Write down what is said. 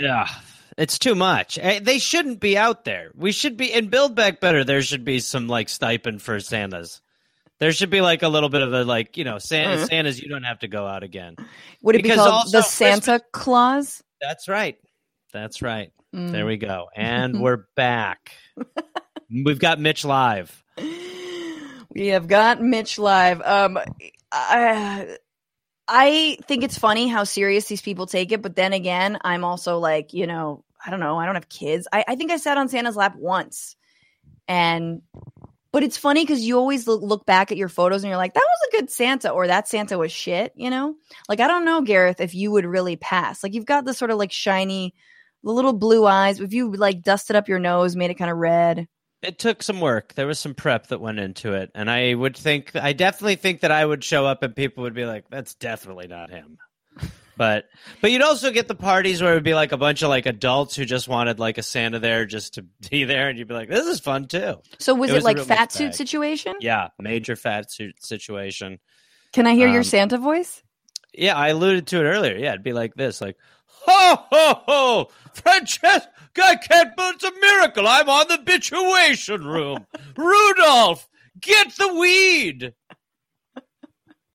Yeah, it's too much. Eh, They shouldn't be out there. We should be in Build Back Better. There should be some like stipend for Santas. There should be like a little bit of a like you know Santa, Mhm. Santas. You don't have to go out again. Would it be Because called the Santa Claus? That's right. That's right. Mm. There we go. And we're back. We've got Mitch live. We have got Mitch live. Um, I, I think it's funny how serious these people take it, but then again, I'm also like, you know, I don't know. I don't have kids. I, I think I sat on Santa's lap once, and but it's funny because you always look, back at your photos and you're like, that was a good Santa, or that Santa was shit. You know, like I don't know, Gareth, if you would really pass. Like you've got this sort of like shiny, the little blue eyes. If you like dusted up your nose, made it kind of red. It took some work. There was some prep that went into it, and I would think, I definitely think that I would show up and people would be like, "That's definitely not him." But, but you'd also get the parties where it would be like a bunch of like adults who just wanted like a Santa there just to be there, and you'd be like, "This is fun too." So was It it, was like fat suit bag. situation? Yeah, major fat suit situation. Can I hear your Um, Santa voice? Yeah, I alluded to it earlier. Yeah, it'd be like this, like, ho ho ho, Francesca, can't believe it's a miracle. I'm on the Bitchuation room. Rudolph, get the weed.